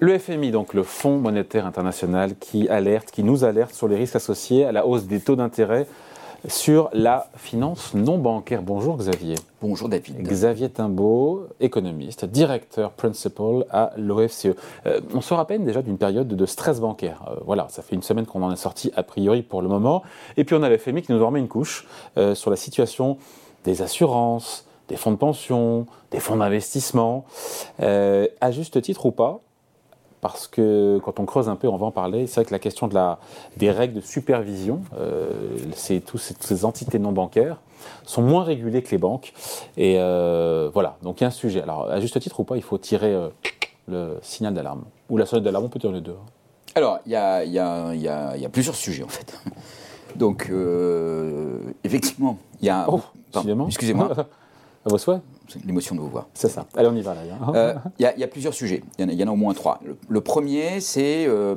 Le FMI, donc le Fonds monétaire international, qui alerte, qui nous alerte sur les risques associés à la hausse des taux d'intérêt sur la finance non bancaire. Bonjour Xavier. Bonjour David. Xavier Timbaud, économiste, directeur principal à l'OFCE. Euh, on se rappelle déjà d'une période de stress bancaire. Euh, voilà, ça fait une semaine qu'on en est sorti a priori pour le moment. Et puis on a le FMI qui nous remet une couche euh, sur la situation des assurances, des fonds de pension, des fonds d'investissement. à juste titre ou pas, parce que quand on creuse un peu, on va en parler, c'est vrai que la question de la, des règles de supervision, euh, c'est tous ces, entités non bancaires sont moins régulées que les banques. Et euh, voilà, donc il y a un sujet. Alors, à juste titre ou pas, il faut tirer euh, le signal d'alarme. Ou la sonnette d'alarme, on peut tirer les deux. Alors, il y a, y, a, y a, plusieurs sujets, en fait. Donc, effectivement, il y a... Oh, excusez-moi. À vos souhaits l'émotion de vous voir. C'est ça. Allez, on y va là. Euh, il y, a plusieurs sujets. Il y, en a au moins trois. Le, premier, c'est. Euh,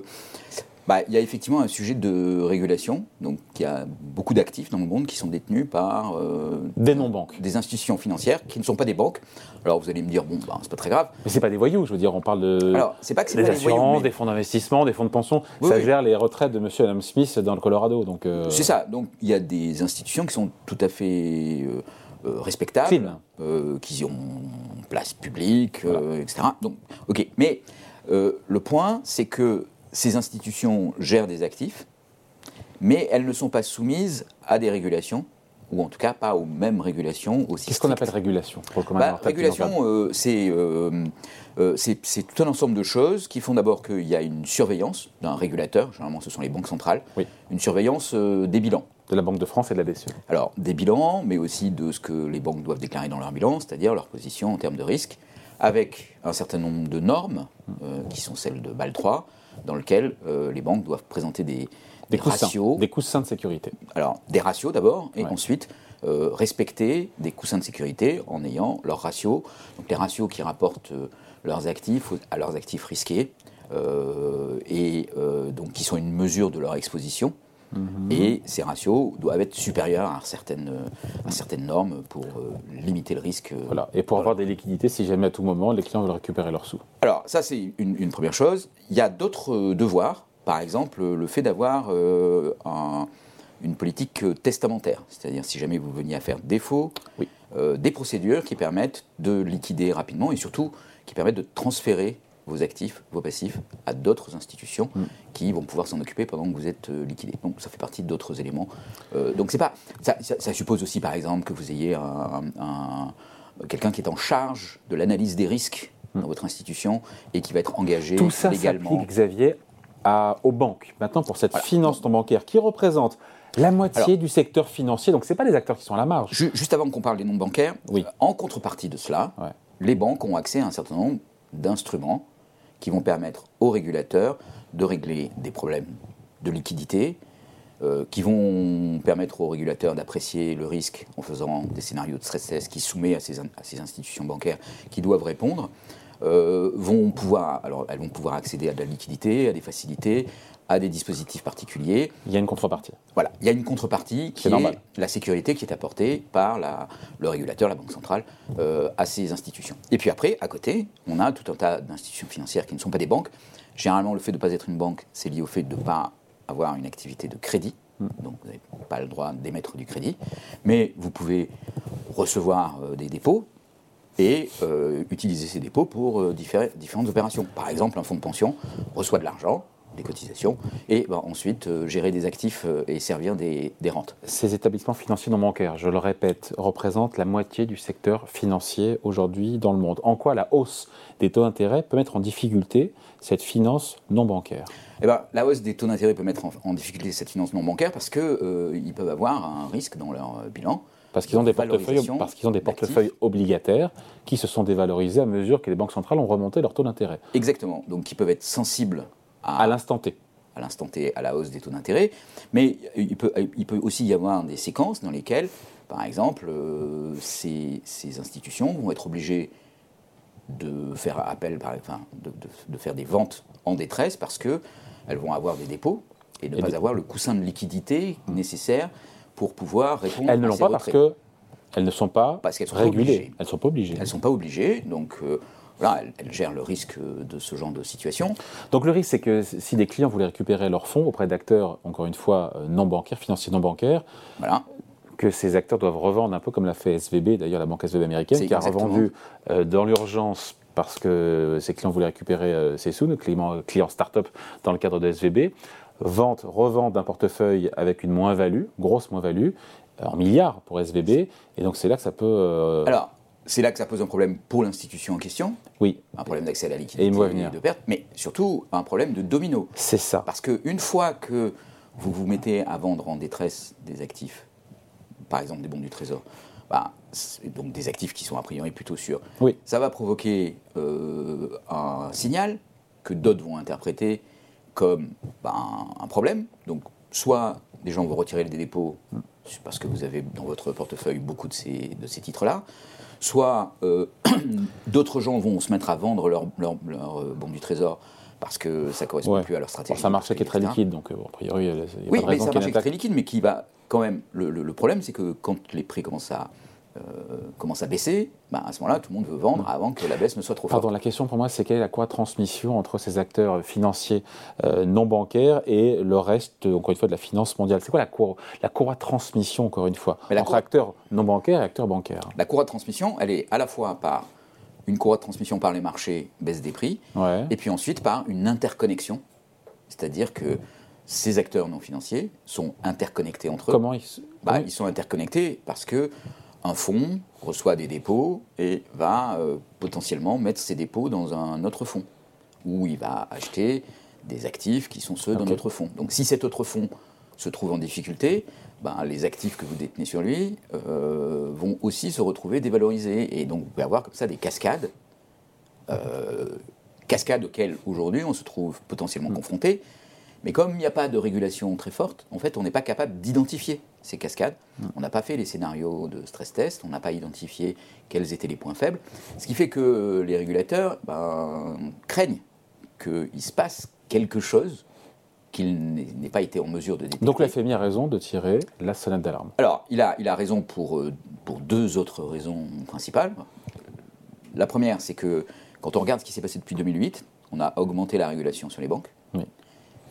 bah, il y a effectivement un sujet de régulation. Donc, il y a beaucoup d'actifs dans le monde qui sont détenus par. Euh, des non-banques. Des institutions financières qui ne sont pas des banques. Alors, vous allez me dire, bon, bah, c'est pas très grave. Mais c'est pas des voyous, je veux dire, on parle de. Alors, c'est pas que c'est des pas assurances, des, voyous, des fonds d'investissement, des fonds de pension. ça gère les retraites de M. Adam Smith dans le Colorado. Donc. C'est ça. Donc, il y a des institutions qui sont tout à fait euh, respectables, euh, qui ont place publique, euh, etc. Donc, ok. Mais le point, c'est que ces institutions gèrent des actifs, mais elles ne sont pas soumises à des régulations ou en tout cas pas aux mêmes régulations aussi Qu'est-ce qu'on appelle régulation pour le bah, Régulation, c'est c'est tout un ensemble de choses qui font d'abord qu'il y a une surveillance d'un régulateur, généralement ce sont les banques centrales, une surveillance des bilans. De la Banque de France et de la BCE. Alors, des bilans, mais aussi de ce que les banques doivent déclarer dans leur bilan, c'est-à-dire leur position en termes de risque, avec un certain nombre de normes, euh, qui sont celles de BAL 3, dans lesquelles euh, les banques doivent présenter des, des, ratios. Des coussins de sécurité. Alors, des ratios d'abord, et ensuite euh, respecter des coussins de sécurité en ayant leurs ratios. Donc, les ratios qui rapportent leurs actifs à leurs actifs risqués, et donc qui sont une mesure de leur exposition. Mhm. Et ces ratios doivent être supérieurs à certaines, à certaines normes pour euh, limiter le risque. Euh, voilà. Et pour avoir des liquidités, si jamais à tout moment les clients veulent récupérer leurs sous. Alors, ça, c'est une, première chose. Il y a d'autres euh, devoirs. Par exemple, le fait d'avoir une politique testamentaire. C'est-à-dire, si jamais vous veniez à faire défaut, oui. des procédures qui permettent de liquider rapidement et surtout qui permettent de transférer vos actifs, vos passifs à d'autres institutions mm. qui vont pouvoir s'en occuper pendant que vous êtes euh, liquidé. Donc ça fait partie d'autres éléments. Euh, donc c'est pas ça, ça, suppose aussi par exemple que vous ayez un, quelqu'un qui est en charge de l'analyse des risques mm. dans votre institution et qui va être engagé Tout ça légalement. Xavier, à, aux banques. Maintenant pour cette finance non bancaire qui représente la moitié du secteur financier, donc ce pas les acteurs qui sont à la marge. Juste avant qu'on parle des non bancaires, oui. en contrepartie de cela, les banques ont accès à un certain nombre d'instruments qui vont permettre aux régulateurs de régler des problèmes de liquidité, euh, qui vont permettre aux régulateurs d'apprécier le risque en faisant des scénarios de stress test qui soumet à ces, à ces institutions bancaires qui doivent répondre. Euh, vont pouvoir, alors elles vont pouvoir accéder à de la liquidité, à des facilités, à des dispositifs particuliers. Il y a une contrepartie. Voilà, il y a une contrepartie qui est, la sécurité qui est apportée par la, le régulateur, la Banque centrale, euh, à ces institutions. Et puis après, à côté, on a tout un tas d'institutions financières qui ne sont pas des banques. Généralement, le fait de ne pas être une banque, c'est lié au fait de ne pas avoir une activité de crédit. Hmm. Donc, vous n'avez pas le droit d'émettre du crédit. Mais vous pouvez recevoir euh, des dépôts et euh, utiliser ces dépôts pour différentes opérations. Par exemple, un fonds de pension reçoit de l'argent, des cotisations, et bah, ensuite euh, gérer des actifs euh, et servir des, rentes. Ces établissements financiers non bancaires, je le répète, représentent la moitié du secteur financier aujourd'hui dans le monde. En quoi la hausse des taux d'intérêt peut mettre en difficulté cette finance non bancaire? Eh ben, la hausse des taux d'intérêt peut mettre en, difficulté cette finance non bancaire parce qu'ils euh, ils peuvent avoir un risque dans leur bilan. Parce qu'ils ont, des portefeuilles, parce qu'ils ont des portefeuilles obligataires qui se sont dévalorisés à mesure que les banques centrales ont remonté leur taux d'intérêt. Exactement. Donc, qui peuvent être sensibles à, l'instant T. À l'instant T, à la hausse des taux d'intérêt. Mais il peut, il peut aussi y avoir des séquences dans lesquelles, par exemple, euh, ces, ces, institutions vont être obligées de faire appel, enfin, de, de, faire des ventes en détresse parce qu'elles vont avoir des dépôts et ne pas avoir le coussin de liquidité nécessaire pour pouvoir répondre elles ne l'ont pas parce que elles ne sont pas parce qu'elles sont régulées. Elles ne sont pas obligées. Elles ne sont pas obligées. Donc, euh, voilà, elle, gère le risque de ce genre de situation. Donc le risque, c'est que si des clients voulaient récupérer leurs fonds auprès d'acteurs, encore une fois, euh, non bancaires, financiers non bancaires, voilà. que ces acteurs doivent revendre un peu comme l'a fait SVB, d'ailleurs la banque SVB américaine, qui a revendu euh, dans l'urgence parce que ses clients voulaient récupérer euh, ses sous, nos clients, clients start-up dans le cadre de SVB, vente, revente d'un portefeuille avec une moins-value, grosse moins-value, en milliards pour SVB, et donc c'est là que ça peut... Alors, c'est là que ça pose un problème pour l'institution en question. Oui. Un problème d'accès à la liquidité et, de perte, mais surtout un problème de domino. C'est ça. Parce qu'une fois que vous vous mettez à vendre en détresse des actifs, par exemple des bons du Trésor, bah, donc des actifs qui sont a priori plutôt sûrs, oui. ça va provoquer euh, un signal que d'autres vont interpréter comme bah, un problème. Donc, soit des gens vont retirer des dépôts parce que vous avez dans votre portefeuille beaucoup de ces, de ces titres-là, soit euh, d'autres gens vont se mettre à vendre leur, leur, euh, bon du trésor parce que ça ne correspond plus à leur stratégie. C'est un marché qui est très liquide, donc euh, a priori, il y a oui, mais c'est un marché qui est très liquide, mais qui va quand même. Le, problème, c'est que quand les prix commencent à, commencent à baisser, bah, à ce moment-là, tout le monde veut vendre avant que la baisse ne soit trop forte. Pardon, la question pour moi, c'est quelle est la quoi transmission entre ces acteurs financiers non bancaires et le reste, encore une fois, de la finance mondiale? C'est quoi la courroie, la courroie de transmission, encore une fois, entre acteurs non bancaires et acteurs bancaires? La courroie de transmission, elle est à la fois par une courroie de transmission par les marchés, baisse des prix, et puis ensuite par une interconnexion, c'est-à-dire que ces acteurs non financiers sont interconnectés entre eux. Comment ils, bah, ils sont interconnectés parce que un fonds reçoit des dépôts et va euh, potentiellement mettre ses dépôts dans un autre fonds, où il va acheter des actifs qui sont ceux d'un autre fonds. Donc si cet autre fonds se trouve en difficulté, ben, les actifs que vous détenez sur lui euh, vont aussi se retrouver dévalorisés. Et donc vous pouvez avoir comme ça des cascades, euh, cascades auxquelles aujourd'hui on se trouve potentiellement mm. confronté. Mais comme il n'y a pas de régulation très forte, en fait on n'est pas capable d'identifier ces cascades. Mm. On n'a pas fait les scénarios de stress test, on n'a pas identifié quels étaient les points faibles. Ce qui fait que les régulateurs ben, craignent qu'il se passe quelque chose qu'il n'ait pas été en mesure de détecter. Donc la FMI a raison de tirer la sonnette d'alarme. Alors, il a, il a raison pour, euh, pour deux autres raisons principales. La première, c'est que quand on regarde ce qui s'est passé depuis 2008, on a augmenté la régulation sur les banques.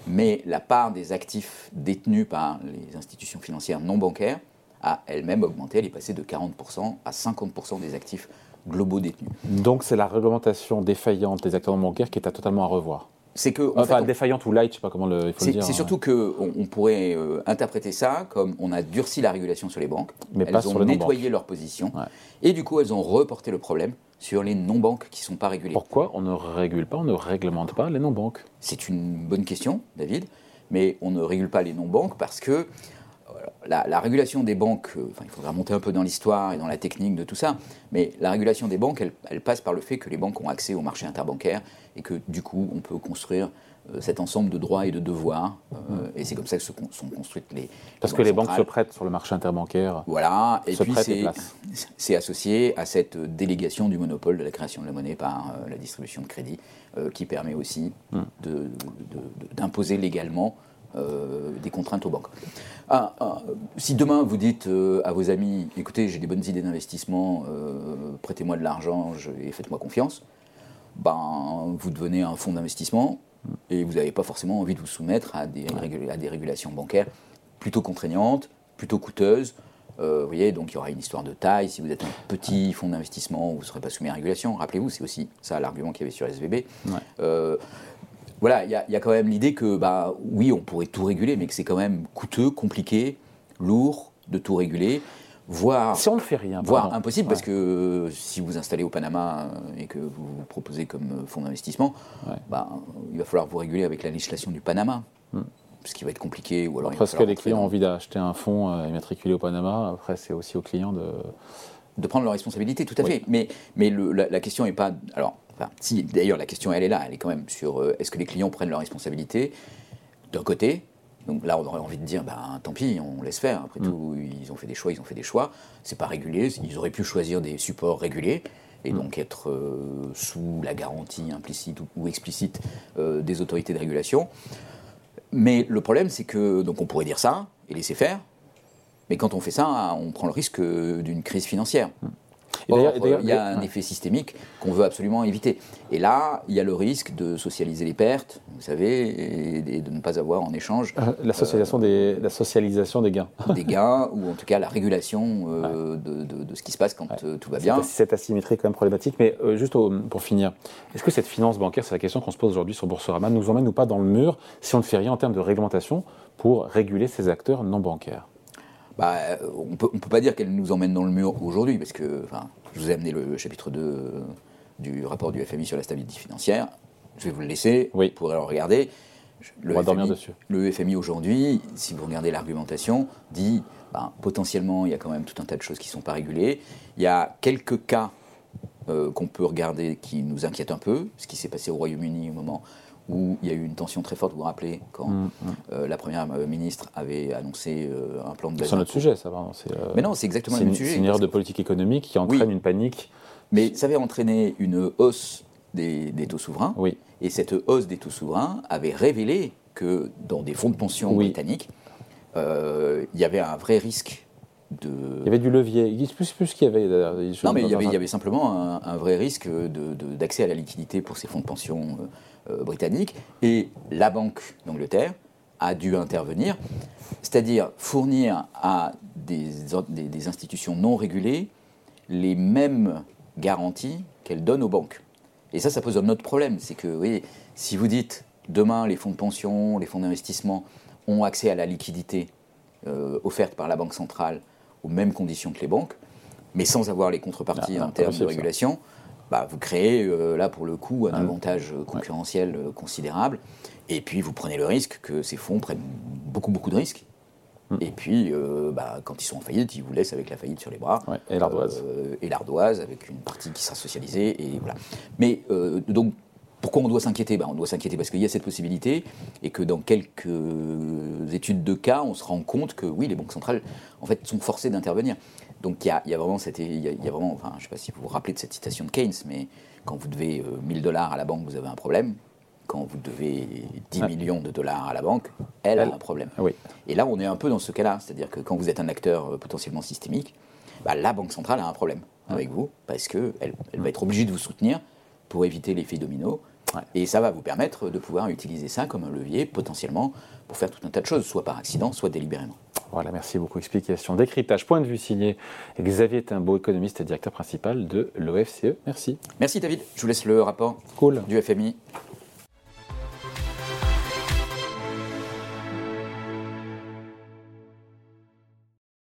Mais la part des actifs détenus par les institutions financières non bancaires a elle-même augmenté. Elle est passée de 40% à 50% des actifs globaux détenus. Donc c'est la réglementation défaillante des acteurs non bancaires qui est à totalement à revoir c'est que enfin défaillante ou light, je sais pas comment le, il faut le dire. C'est surtout qu'on on pourrait euh, interpréter ça comme on a durci la régulation sur les banques, mais elles pas ont sur les nettoyé leur position, et du coup elles ont reporté le problème sur les non-banques qui ne sont pas régulées. Pourquoi on ne régule pas, on ne réglemente pas les non-banques? C'est une bonne question, David, mais on ne régule pas les non-banques parce que la, régulation des banques, euh, il faudra monter un peu dans l'histoire et dans la technique de tout ça, mais la régulation des banques, elle, passe par le fait que les banques ont accès au marché interbancaire et que du coup, on peut construire euh, cet ensemble de droits et de devoirs. Euh, et c'est comme ça que se, sont construites les. Parce que les banques se prêtent sur le marché interbancaire. Voilà, et puis c'est associé à cette délégation du monopole de la création de la monnaie par la distribution de crédit, qui permet aussi hmm. d'imposer légalement euh, des contraintes aux banques. Ah, ah, si demain vous dites euh, à vos amis, écoutez, j'ai des bonnes idées d'investissement, euh, prêtez-moi de l'argent et faites-moi confiance, ben, vous devenez un fonds d'investissement et vous n'avez pas forcément envie de vous soumettre à des, à des régulations bancaires plutôt contraignantes, plutôt coûteuses. vous voyez, donc il y aura une histoire de taille. Si vous êtes un petit fonds d'investissement, vous ne serez pas soumis à régulation. Rappelez-vous, c'est aussi ça l'argument qu'il y avait sur SVB voilà, il y, a quand même l'idée que, bah, oui, on pourrait tout réguler, mais que c'est quand même coûteux, compliqué, lourd de tout réguler. Voire, si on ne fait rien, voire impossible, parce que si vous installez au Panama euh, et que vous vous proposez comme euh, fonds d'investissement, bah, il va falloir vous réguler avec la législation du Panama. Hmm. Ce qui va être compliqué. Ou alors Parce que les clients ont envie d'acheter un fonds euh, immatriculé au Panama, après c'est aussi aux clients de... De prendre leurs responsabilités, tout à fait. Mais, mais la, la, question n'est pas... Alors, si, d'ailleurs, la question, elle est là, elle est quand même sur euh, est-ce que les clients prennent leurs responsabilités d'un côté? Donc là, on aurait envie de dire, ben, tant pis, on laisse faire. Après mm. tout, ils ont fait des choix, ils ont fait des choix. C'est pas régulé. Ils auraient pu choisir des supports régulés et mm. donc être euh, sous la garantie implicite ou, explicite euh, des autorités de régulation. Mais le problème, c'est que donc on pourrait dire ça et laisser faire. Mais quand on fait ça, on prend le risque d'une crise financière. Il y a un effet systémique qu'on veut absolument éviter. Et là, il y a le risque de socialiser les pertes, vous savez, et, de ne pas avoir en échange... la, socialisation des, la socialisation des gains. Des gains, ou en tout cas la régulation de, de, ce qui se passe quand tout va bien. Cette asymétrie est quand même problématique, mais juste pour finir, est-ce que cette finance bancaire, c'est la question qu'on se pose aujourd'hui sur Boursorama, nous emmène ou pas dans le mur si on ne fait rien en termes de réglementation pour réguler ces acteurs non bancaires? Bah, on peut, ne peut pas dire qu'elle nous emmène dans le mur aujourd'hui, parce que je vous ai amené le chapitre 2 du rapport du FMI sur la stabilité financière. Je vais vous le laisser, oui. pour le regarder. Le on va dormir dessus. Le FMI aujourd'hui, si vous regardez l'argumentation, dit ben, potentiellement il y a quand même tout un tas de choses qui ne sont pas régulées. Il y a quelques cas euh, qu'on peut regarder qui nous inquiètent un peu, ce qui s'est passé au Royaume-Uni au moment où il y a eu une tension très forte, vous vous rappelez, quand mm, mm. Euh, la Première ministre avait annoncé euh, un plan de C'est notre sujet, ça, va. Mais non, c'est exactement le même sujet. C'est une erreur de politique économique qui entraîne une panique. Mais ça avait entraîné une hausse des, taux souverains. Oui. Et cette hausse des taux souverains avait révélé que dans des fonds de pension britanniques, il y avait un vrai risque il y avait du levier. Il plus, plus qu'il y avait. Non, mais il y avait, il y avait simplement un, vrai risque d'accès de, à la liquidité pour ces fonds de pension euh, britanniques. Et la Banque d'Angleterre a dû intervenir, c'est-à-dire fournir à des, des, institutions non régulées les mêmes garanties qu'elles donnent aux banques. Et ça, ça pose un autre problème. C'est que, oui, si vous dites demain les fonds de pension, les fonds d'investissement ont accès à la liquidité euh, offerte par la Banque centrale aux mêmes conditions que les banques, mais sans avoir les contreparties ah, en termes de régulation, bah, vous créez euh, là pour le coup un avantage concurrentiel euh, considérable. Et puis vous prenez le risque que ces fonds prennent beaucoup beaucoup de risques. Hmm. Et puis, euh, bah, quand ils sont en faillite, ils vous laissent avec la faillite sur les bras. et l'ardoise. et l'ardoise, avec une partie qui sera socialisée. Et voilà. Mais donc, pourquoi on doit s'inquiéter? Ben, On doit s'inquiéter parce qu'il y a cette possibilité et que dans quelques études de cas, on se rend compte que oui, les banques centrales en fait, sont forcées d'intervenir. Donc il y, a, vraiment cette, y a, vraiment, enfin, je ne sais pas si vous vous rappelez de cette citation de Keynes, mais quand vous devez 1000 euh, dollars à la banque, vous avez un problème. Quand vous devez 10 millions de dollars à la banque, elle, a un problème. Oui. Et là, on est un peu dans ce cas-là, c'est-à-dire que quand vous êtes un acteur euh, potentiellement systémique, bah, la banque centrale a un problème avec vous parce qu'elle elle va être obligée de vous soutenir pour éviter l'effet domino et ça va vous permettre de pouvoir utiliser ça comme un levier potentiellement pour faire tout un tas de choses, soit par accident, soit délibérément. Voilà, merci beaucoup. Explication, décryptage, point de vue signé. Xavier beau économiste et directeur principal de l'OFCE. Merci. Merci David. Je vous laisse le rapport cool. du FMI.